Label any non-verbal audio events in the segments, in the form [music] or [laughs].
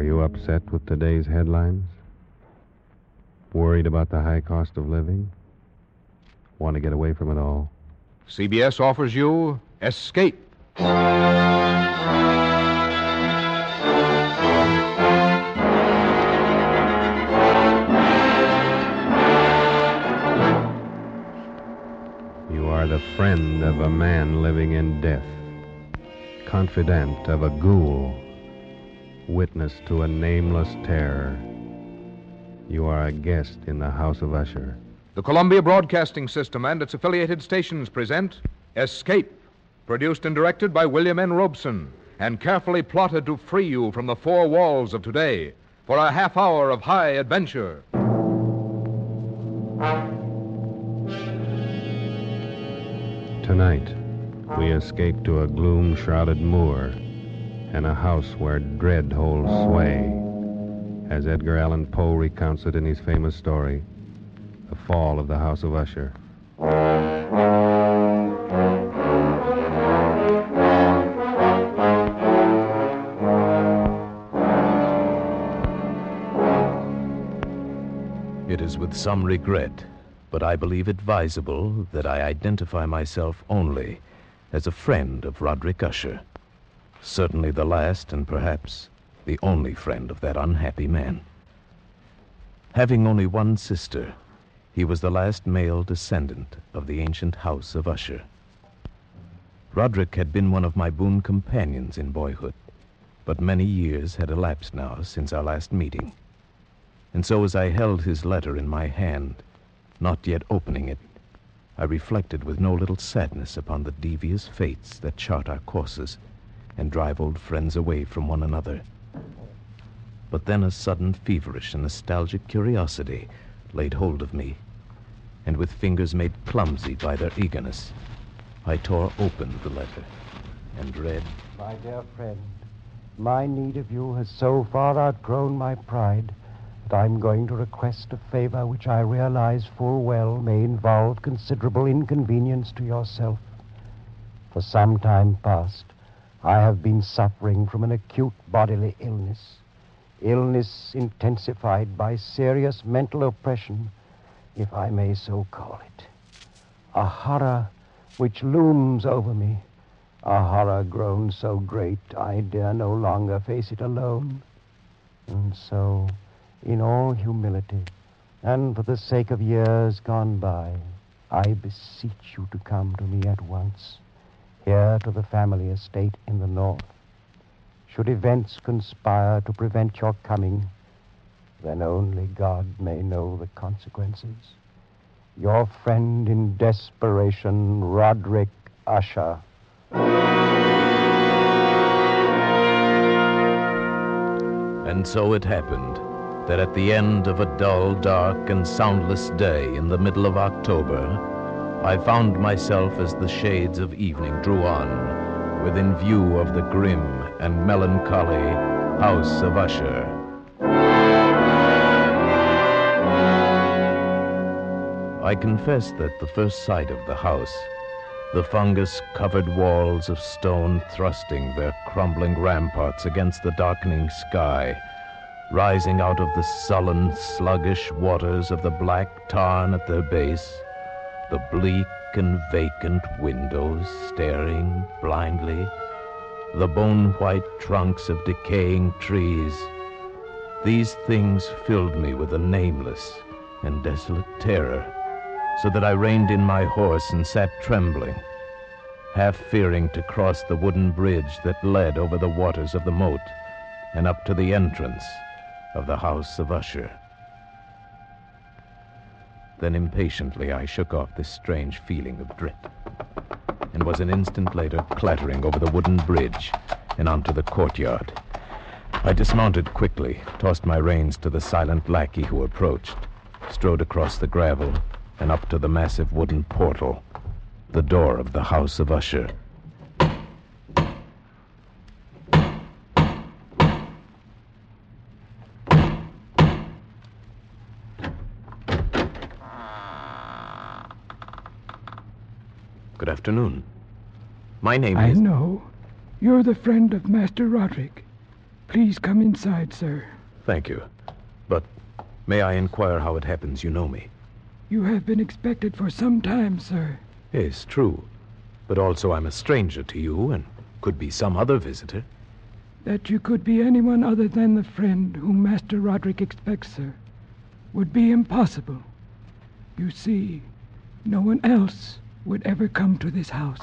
Are you upset with today's headlines? Worried about the high cost of living? Want to get away from it all? CBS offers you Escape. You are the friend of a man living in death, confidant of a ghoul, witness to a nameless terror. You are a guest in the House of Usher. The Columbia Broadcasting System and its affiliated stations present Escape, produced and directed by William N. Robson, and carefully plotted to free you from the four walls of today for a half hour of high adventure. Tonight, we escape to a gloom shrouded moor and a house where dread holds sway. As Edgar Allan Poe recounts it in his famous story, The Fall of the House of Usher. It is with some regret, but I believe advisable that I identify myself only as a friend of Roderick Usher. Certainly the last and perhaps the only friend of that unhappy man. Having only one sister, he was the last male descendant of the ancient house of Usher. Roderick had been one of my boon companions in boyhood, but many years had elapsed now since our last meeting. And so as I held his letter in my hand, not yet opening it, I reflected with no little sadness upon the devious fates that chart our courses and drive old friends away from one another. But then a sudden feverish and nostalgic curiosity laid hold of me, and with fingers made clumsy by their eagerness, I tore open the letter and read, My dear friend, my need of you has so far outgrown my pride that I'm going to request a favor which I realize full well may involve considerable inconvenience to yourself. For some time past, I have been suffering from an acute bodily illness, illness intensified by serious mental oppression, if I may so call it. A horror which looms over me, a horror grown so great I dare no longer face it alone. And so, in all humility, and for the sake of years gone by, I beseech you to come to me at once, here to the family estate in the north. Should events conspire to prevent your coming, then only God may know the consequences. Your friend in desperation, Roderick Usher. And so it happened that at the end of a dull, dark, and soundless day in the middle of October, I found myself as the shades of evening drew on, within view of the grim and melancholy House of Usher. I confess that the first sight of the house, the fungus covered walls of stone thrusting their crumbling ramparts against the darkening sky, rising out of the sullen, sluggish waters of the black tarn at their base, the bleak and vacant windows staring blindly, the bone white trunks of decaying trees. These things filled me with a nameless and desolate terror, so that I reined in my horse and sat trembling, half fearing to cross the wooden bridge that led over the waters of the moat and up to the entrance of the House of Usher. Then impatiently I shook off this strange feeling of dread, and was an instant later clattering over the wooden bridge and onto the courtyard. I dismounted quickly, tossed my reins to the silent lackey who approached, strode across the gravel, and up to the massive wooden portal, the door of the House of Usher. Good afternoon. My name I is. I know. You're the friend of Master Roderick. Please come inside, sir. Thank you. But may I inquire how it happens you know me? You have been expected for some time, sir. Yes, true. But also I'm a stranger to you and could be some other visitor. That you could be anyone other than the friend whom Master Roderick expects, sir, would be impossible. You see, no one else would ever come to this house.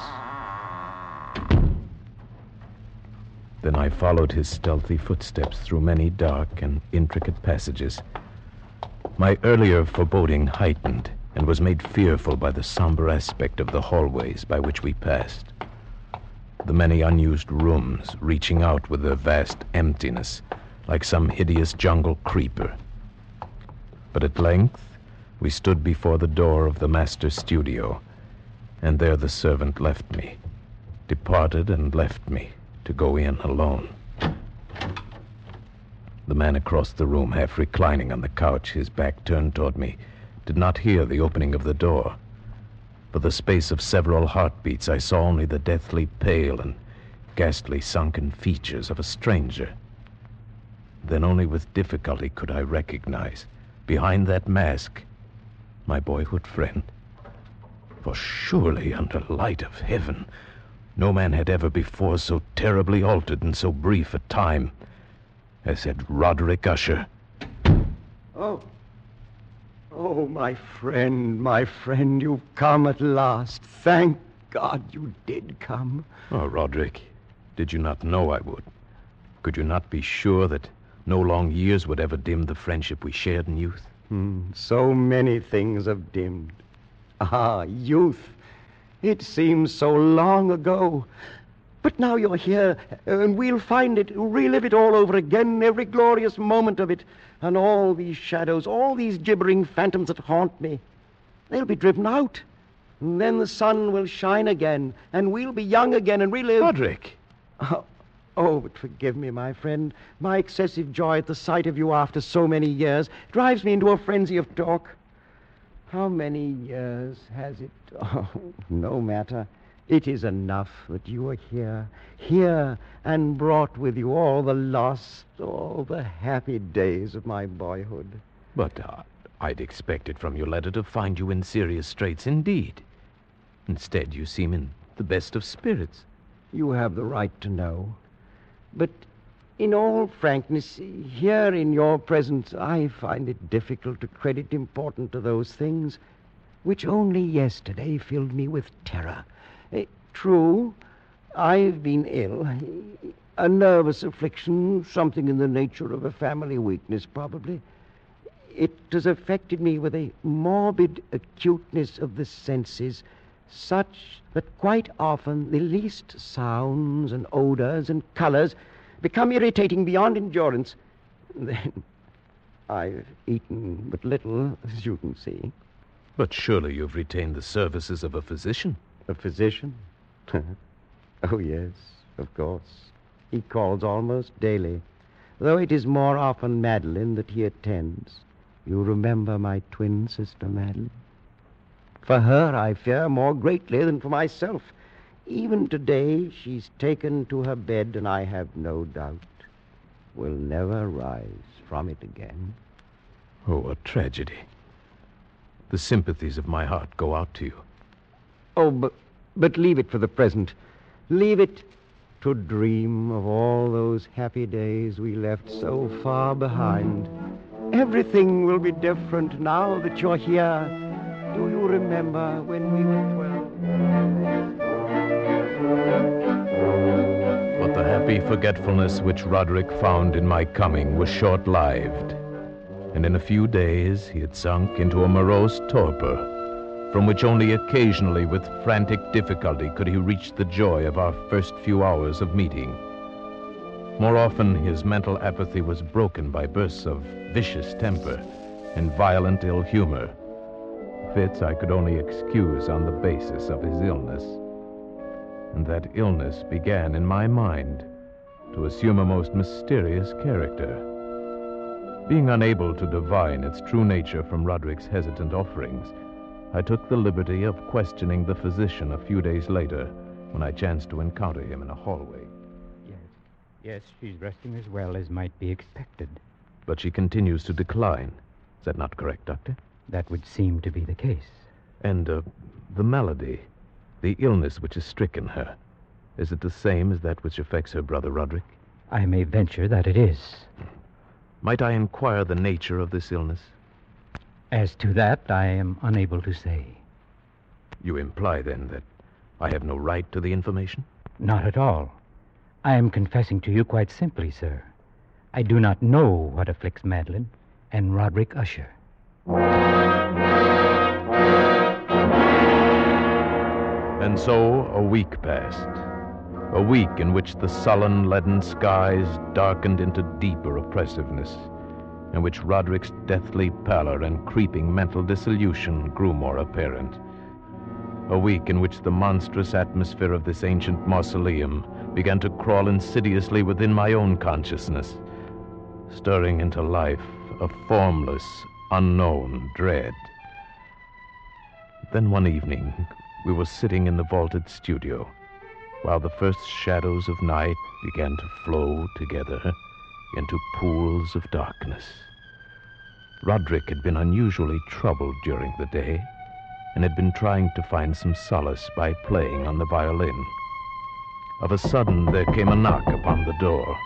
Then I followed his stealthy footsteps through many dark and intricate passages. My earlier foreboding heightened and was made fearful by the somber aspect of the hallways by which we passed. The many unused rooms reaching out with their vast emptiness like some hideous jungle creeper. But at length we stood before the door of the master studio, and there the servant left me, departed and left me to go in alone. The man across the room, half reclining on the couch, his back turned toward me, did not hear the opening of the door. For the space of several heartbeats, I saw only the deathly pale and ghastly sunken features of a stranger. Then only with difficulty could I recognize, behind that mask, my boyhood friend. For surely, under light of heaven, no man had ever before so terribly altered in so brief a time as had Roderick Usher. Oh. Oh, my friend, my friend, you've come at last. Thank God you did come. Oh, Roderick, did you not know I would? Could you not be sure that no long years would ever dim the friendship we shared in youth? Hmm, so many things have dimmed. Ah, youth. It seems so long ago. But now you're here, and we'll find it, relive it all over again, every glorious moment of it. And all these shadows, all these gibbering phantoms that haunt me, they'll be driven out. And then the sun will shine again, and we'll be young again and relive. Roderick! Oh, oh, but forgive me, my friend. My excessive joy at the sight of you after so many years drives me into a frenzy of talk. How many years has it? [laughs] Oh, no matter. It is enough that you are here, here, and brought with you all the lost, all the happy days of my boyhood. But uh, I'd expected from your letter to find you in serious straits indeed. Instead, you seem in the best of spirits. You have the right to know. But in all frankness, here in your presence, I find it difficult to credit importance to those things which only yesterday filled me with terror. Eh, true, I've been ill. A nervous affliction, something in the nature of a family weakness, probably. It has affected me with a morbid acuteness of the senses, such that quite often the least sounds and odors and colors become irritating beyond endurance. Then, I've eaten but little, as you can see. But surely you've retained the services of a physician. A physician? [laughs] oh, yes, of course. He calls almost daily, though it is more often Madeline that he attends. You remember my twin sister, Madeline? For her, I fear more greatly than for myself. Even today, she's taken to her bed, and I have no doubt will never rise from it again. Oh, a tragedy. The sympathies of my heart go out to you. Oh, but, but leave it for the present. Leave it to dream of all those happy days we left so far behind. Everything will be different now that you're here. Do you remember when we were 12? Happy forgetfulness which Roderick found in my coming was short lived, and in a few days he had sunk into a morose torpor, from which only occasionally with frantic difficulty could he reach the joy of our first few hours of meeting. More often, his mental apathy was broken by bursts of vicious temper and violent ill humor. Fits I could only excuse on the basis of his illness. And that illness began in my mind to assume a most mysterious character. Being unable to divine its true nature from Roderick's hesitant offerings, I took the liberty of questioning the physician a few days later when I chanced to encounter him in a hallway. Yes. Yes, she's resting as well as might be expected. But she continues to decline. Is that not correct, Doctor? That would seem to be the case. And uh, the malady, the illness which has stricken her, is it the same as that which affects her brother Roderick? I may venture that it is. Might I inquire the nature of this illness? As to that, I am unable to say. You imply, then, that I have no right to the information? Not at all. I am confessing to you quite simply, sir. I do not know what afflicts Madeline and Roderick Usher. And so a week passed. A week in which the sullen, leaden skies darkened into deeper oppressiveness, in which Roderick's deathly pallor and creeping mental dissolution grew more apparent. A week in which the monstrous atmosphere of this ancient mausoleum began to crawl insidiously within my own consciousness, stirring into life a formless, unknown dread. Then one evening, we were sitting in the vaulted studio, while the first shadows of night began to flow together into pools of darkness. Roderick had been unusually troubled during the day and had been trying to find some solace by playing on the violin. Of a sudden, there came a knock upon the door.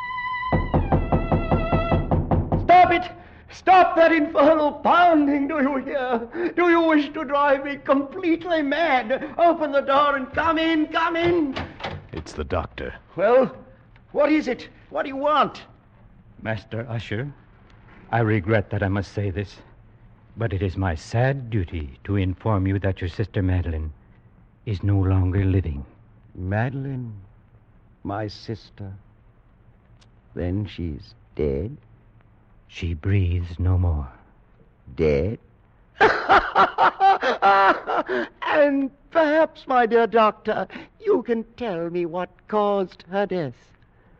Stop that infernal pounding, do you hear? Do you wish to drive me completely mad? Open the door and come in, come in. It's the doctor. Well, what is it? What do you want? Master Usher, I regret that I must say this, but it is my sad duty to inform you that your sister Madeline is no longer living. Madeline, my sister. Then she's dead? She breathes no more. Dead? [laughs] and perhaps, my dear doctor, you can tell me what caused her death.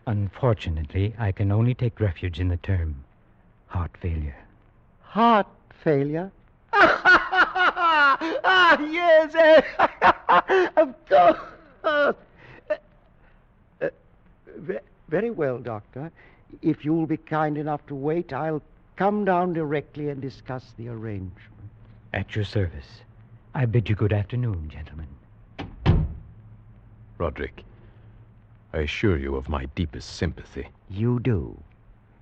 Unfortunately, I can only take refuge in the term heart failure. Heart failure? ah, [laughs] yes, eh, [laughs] of course. Uh, uh, very well, Doctor. If you'll be kind enough to wait, I'll come down directly and discuss the arrangement. At your service. I bid you good afternoon, gentlemen. Roderick, I assure you of my deepest sympathy. You do.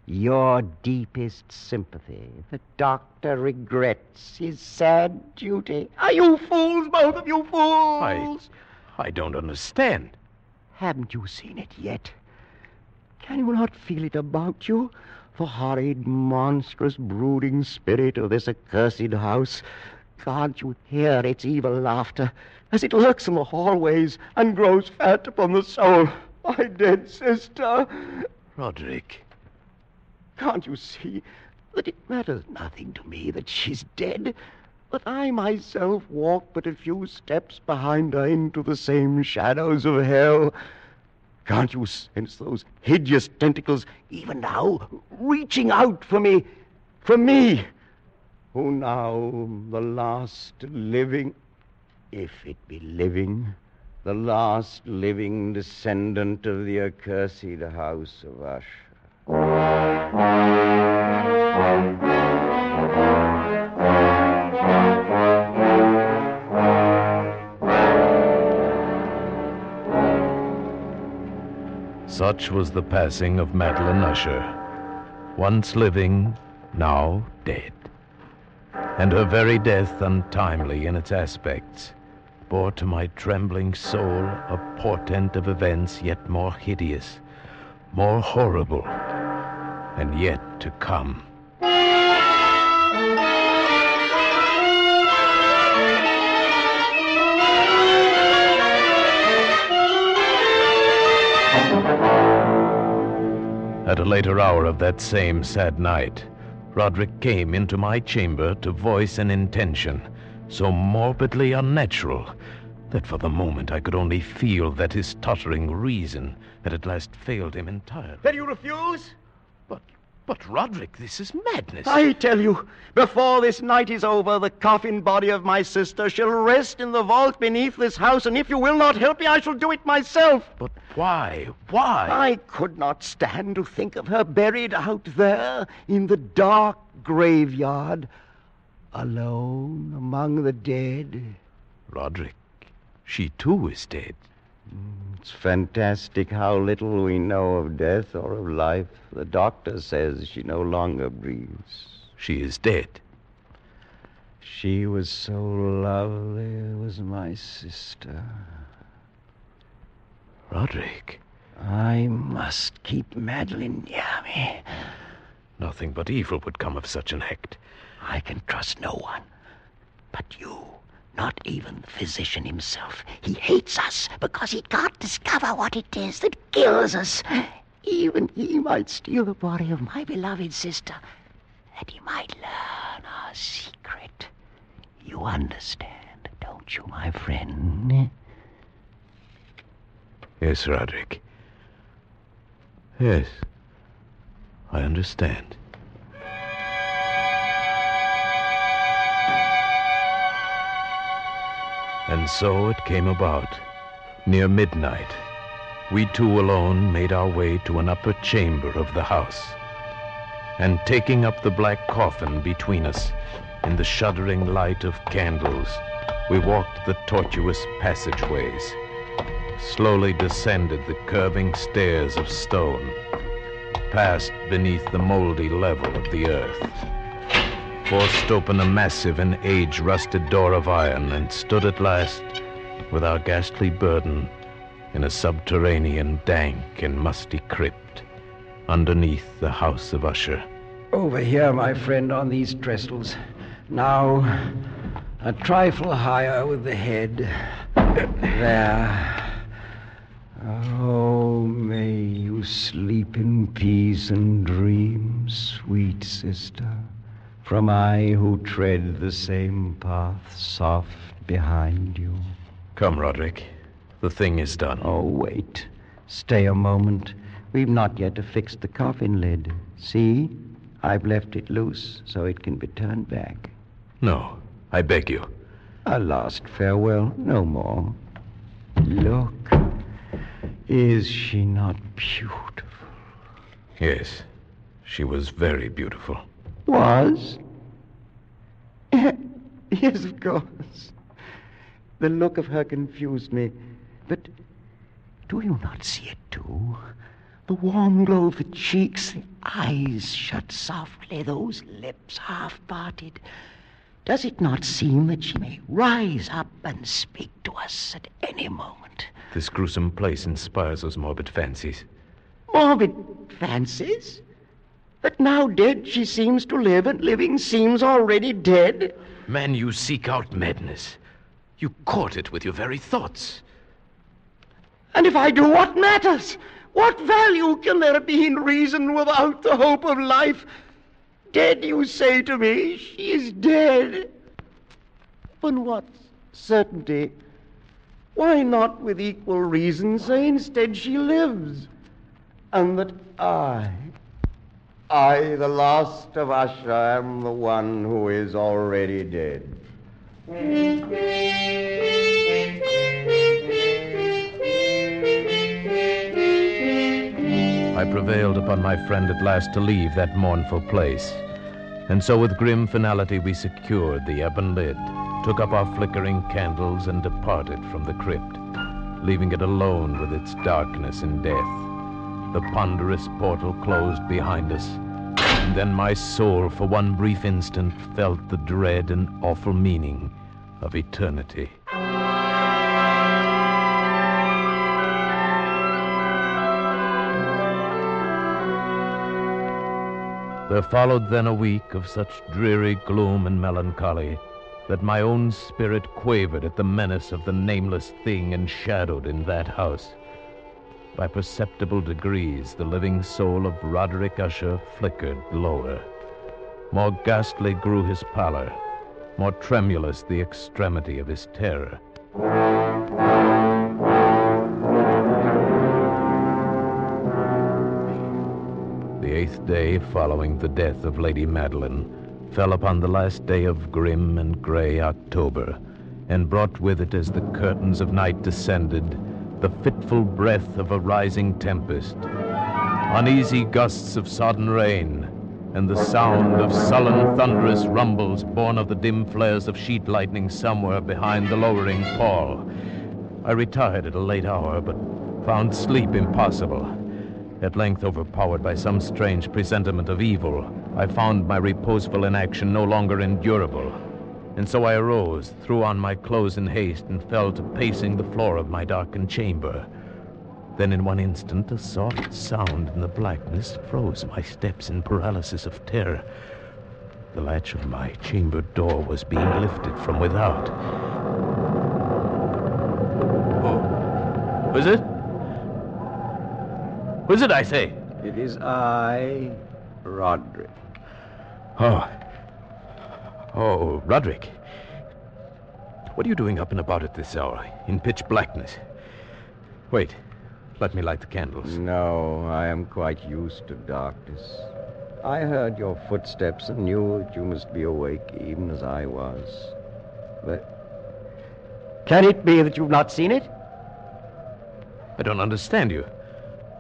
Your deepest sympathy. The doctor regrets his sad duty. Are you fools, both of you fools? I, I don't understand. Haven't you seen it yet? Can you not feel it about you? The horrid, monstrous, brooding spirit of this accursed house. Can't you hear its evil laughter as it lurks in the hallways and grows fat upon the soul? My dead sister. Roderick, Can't you see? that it matters nothing to me that she's dead, that I myself walk but a few steps behind her into the same shadows of hell. Can't you sense those hideous tentacles, even now, reaching out for me, for me, who now the last living, if it be living, the last living descendant of the accursed house of Usher. Such was the passing of Madeline Usher, once living, now dead. And her very death, untimely in its aspects, bore to my trembling soul a portent of events yet more hideous, more horrible, and yet to come. At a later hour of that same sad night, Roderick came into my chamber to voice an intention so morbidly unnatural that for the moment I could only feel that his tottering reason had at last failed him entirely. Then you refuse? But, but, Roderick, this is madness. I tell you, before this night is over, the coffin body of my sister shall rest in the vault beneath this house, and if you will not help me, I shall do it myself. But why? Why? I could not stand to think of her buried out there in the dark graveyard, alone among the dead. Roderick, she too is dead. Mm. It's fantastic how little we know of death or of life. The doctor says she no longer breathes. She is dead. She was so lovely, it was my sister. Roderick, I must keep Madeline near me. nothing but evil would come of such an act. I can trust no one but you. Not even the physician himself. He hates us because he can't discover what it is that kills us. Even he might steal the body of my beloved sister, that he might learn our secret. You understand, don't you, my friend? Yes, Roderick. Yes, I understand. And so it came about. Near midnight, we two alone made our way to an upper chamber of the house. And taking up the black coffin between us, in the shuddering light of candles, we walked the tortuous passageways, slowly descended the curving stairs of stone, passed beneath the moldy level of the earth forced open a massive and age-rusted door of iron, and stood at last, with our ghastly burden, in a subterranean, dank and musty crypt, underneath the house of Usher. Over here, my friend, on these trestles. Now, a trifle higher with the head. There. Oh, may you sleep in peace and dream, sweet sister from I who tread the same path soft behind you. Come, Roderick. The thing is done. Oh, wait. Stay a moment. We've not yet affixed the coffin lid. See? I've left it loose so it can be turned back. No, I beg you. A last farewell, no more. Look. Is she not beautiful? Yes, she was very beautiful. Was? [laughs] yes, of course. The look of her confused me. But do you not see it, too? The warm glow of the cheeks, the eyes shut softly, those lips half parted. Does it not seem that she may rise up and speak to us at any moment? This gruesome place inspires those morbid fancies. Morbid fancies? That now dead she seems to live, and living seems already dead? Man, you seek out madness. You court it with your very thoughts. And if I do, what matters? What value can there be in reason without the hope of life? Dead, you say to me? She is dead. Upon what certainty? Why not with equal reason say instead she lives? And that I, I, the last of Usher, am the one who is already dead. I prevailed upon my friend at last to leave that mournful place. And so, with grim finality, we secured the ebon lid, took up our flickering candles, and departed from the crypt, leaving it alone with its darkness and death. The ponderous portal closed behind us, and then my soul, for one brief instant, felt the dread and awful meaning of eternity. There followed then a week of such dreary gloom and melancholy that my own spirit quavered at the menace of the nameless thing enshadowed in that house. By perceptible degrees, the living soul of Roderick Usher flickered lower. More ghastly grew his pallor, more tremulous the extremity of his terror. The eighth day following the death of Lady Madeline fell upon the last day of grim and gray October, and brought with it as the curtains of night descended the fitful breath of a rising tempest, uneasy gusts of sodden rain, and the sound of sullen thunderous rumbles born of the dim flares of sheet lightning somewhere behind the lowering pall. I retired at a late hour, but found sleep impossible. At length, overpowered by some strange presentiment of evil, I found my reposeful inaction no longer endurable. And so I arose, threw on my clothes in haste, and fell to pacing the floor of my darkened chamber. Then, in one instant, a soft sound in the blackness froze my steps in paralysis of terror. The latch of my chamber door was being lifted from without. Oh, was it? Was it, I say? It is I, Roderick. Oh. Oh, Roderick. What are you doing up and about at this hour, in pitch blackness? Wait. Let me light the candles. No, I am quite used to darkness. I heard your footsteps and knew that you must be awake, even as I was. But. Can it be that you've not seen it? I don't understand you.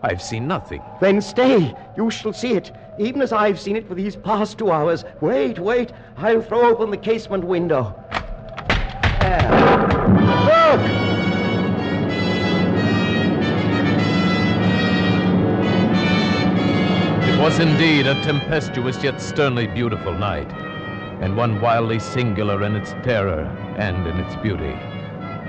I've seen nothing. Then stay. You shall see it, even as I've seen it for these past two hours. Wait, wait. I'll throw open the casement window. There. Look! It was indeed a tempestuous yet sternly beautiful night, and one wildly singular in its terror and in its beauty.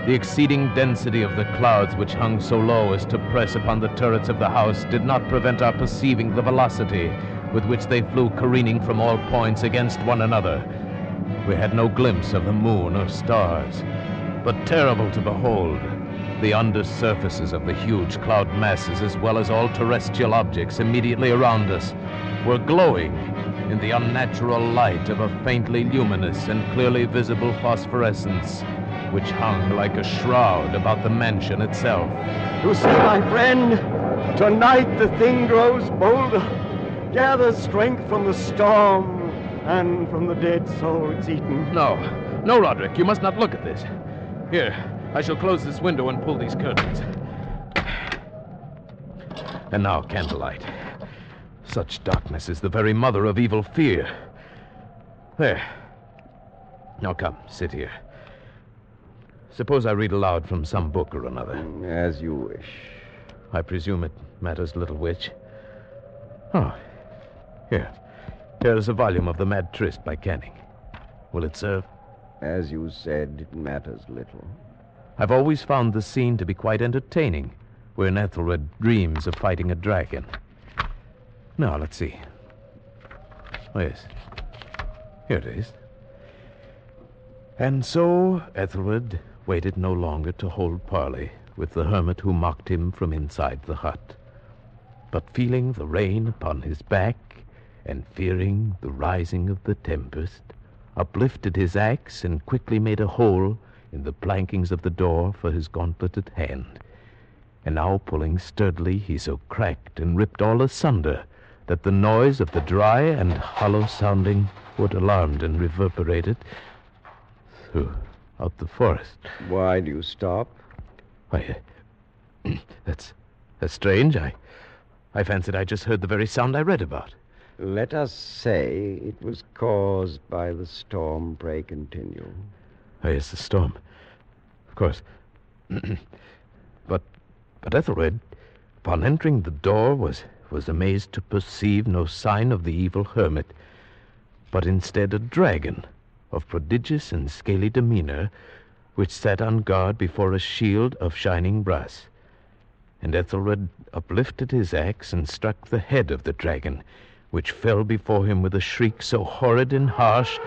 The exceeding density of the clouds which hung so low as to press upon the turrets of the house did not prevent our perceiving the velocity with which they flew careening from all points against one another. We had no glimpse of the moon or stars, but terrible to behold, the under surfaces of the huge cloud masses, as well as all terrestrial objects immediately around us, were glowing in the unnatural light of a faintly luminous and clearly visible phosphorescence which hung like a shroud about the mansion itself. You see, my friend, tonight the thing grows bolder, gathers strength from the storm and from the dead soul it's eaten. No, no, Roderick, you must not look at this. Here, I shall close this window and pull these curtains. And now, candlelight. Such darkness is the very mother of evil fear. There. Now come, sit here. Suppose I read aloud from some book or another. As you wish. I presume it matters little which. Oh, here. Here is a volume of The Mad Tryst by Canning. Will it serve? As you said, it matters little. I've always found the scene to be quite entertaining, wherein Ethelred dreams of fighting a dragon. Now, let's see. Oh, yes. Here it is. And so Ethelred waited no longer to hold parley with the hermit who mocked him from inside the hut. But feeling the rain upon his back and fearing the rising of the tempest, uplifted his axe and quickly made a hole in the plankings of the door for his gauntleted hand. And now, pulling sturdily, he so cracked and ripped all asunder that the noise of the dry and hollow sounding wood alarmed and reverberated throughout the forest. Why do you stop? Why, uh, [clears throat] that's that's strange. I I fancied I just heard the very sound I read about. Let us say it was caused by the storm. Pray continue. Oh, yes, the storm. Of course. [clears throat] but but Ethelred, upon entering the door, was was amazed to perceive no sign of the evil hermit, but instead a dragon of prodigious and scaly demeanor, which sat on guard before a shield of shining brass. And Ethelred uplifted his axe and struck the head of the dragon, which fell before him with a shriek so horrid and harsh,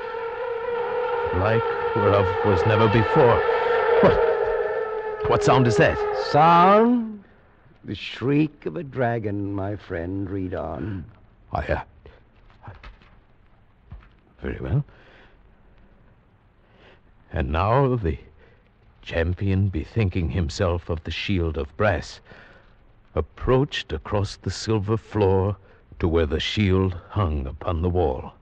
like whereof was never before. What? What sound is that? Sound? The shriek of a dragon, my friend. Read on. I, uh, very well. And now the champion, bethinking himself of the shield of brass, approached across the silver floor to where the shield hung upon the wall.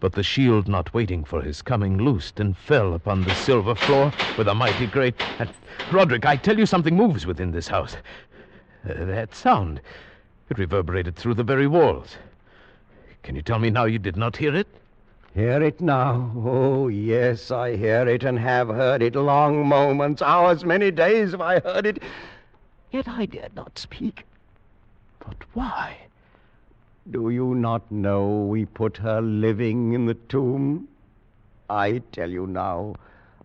But the shield, not waiting for his coming, loosed and fell upon the silver floor with a mighty great. And, Roderick, I tell you something moves within this house. Uh, that sound. It reverberated through the very walls. Can you tell me now you did not hear it? Hear it now. Oh, yes, I hear it and have heard it long moments, hours, many days have I heard it. Yet I dared not speak. But why? Do you not know we put her living in the tomb? I tell you now,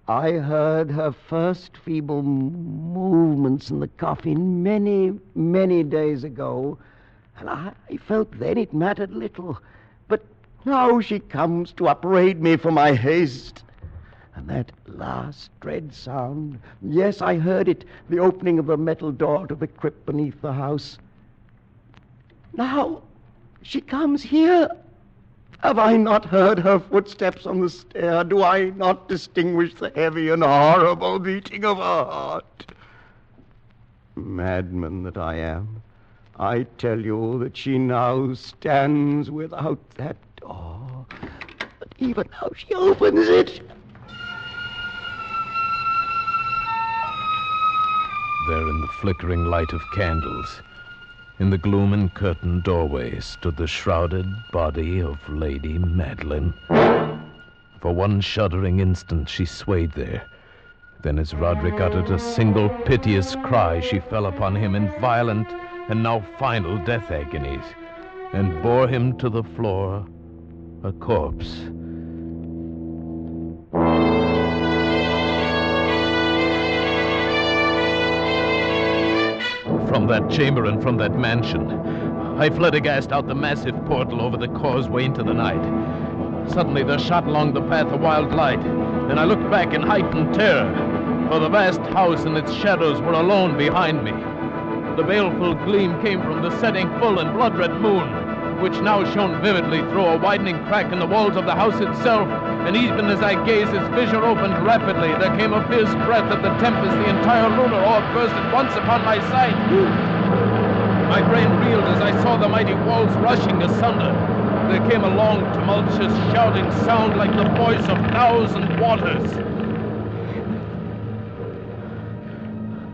I heard her first feeble movements in the coffin many, many days ago, and I felt then it mattered little. Now she comes to upbraid me for my haste. And that last dread sound, yes, I heard it, the opening of the metal door to the crypt beneath the house. Now she comes here. Have I not heard her footsteps on the stair? Do I not distinguish the heavy and horrible beating of her heart? Madman that I am, I tell you that she now stands without that even now she opens it. There, in the flickering light of candles, in the gloom and curtained doorway, stood the shrouded body of Lady Madeline. For one shuddering instant she swayed there. Then, as Roderick uttered a single piteous cry, she fell upon him in violent and now final death agonies, and bore him to the floor a corpse. From that chamber and from that mansion, I fled aghast out the massive portal over the causeway into the night. Suddenly there shot along the path a wild light, and I looked back in heightened terror, for the vast house and its shadows were alone behind me. The baleful gleam came from the setting full and blood-red moon, which now shone vividly through a widening crack in the walls of the house itself. And even as I gazed, its vision opened rapidly. There came a fierce breath of the tempest. The entire lunar orb burst at once upon my sight. My brain reeled as I saw the mighty walls rushing asunder. There came a long, tumultuous, shouting sound like the voice of thousand waters.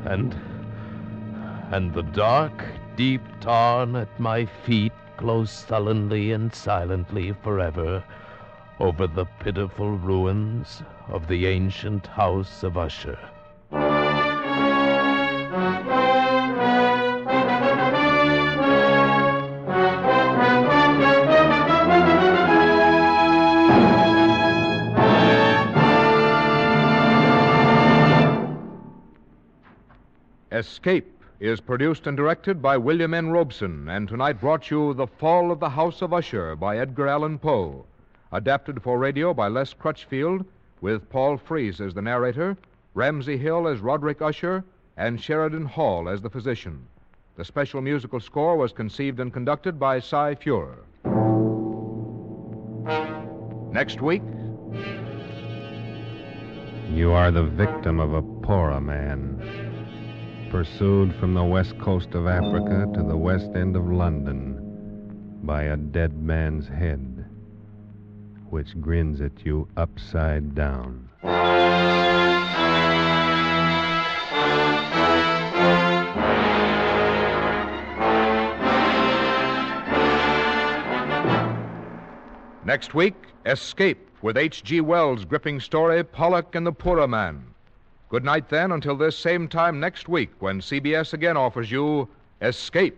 And. and the dark, deep tarn at my feet close sullenly and silently forever over the pitiful ruins of the ancient house of Usher. Escape is produced and directed by William N. Robson, and tonight brought you The Fall of the House of Usher by Edgar Allan Poe. Adapted for radio by Les Crutchfield, with Paul Frees as the narrator, Ramsey Hill as Roderick Usher, and Sheridan Hall as the physician. The special musical score was conceived and conducted by Cy Feuer. Next week, You are the victim of a Pora man, pursued from the west coast of Africa to the west end of London by a dead man's head, which grins at you upside down. next week, Escape with H.G. Wells' gripping story, Pollock and the Porroh Man. Good night, then, until this same time next week when CBS again offers you Escape.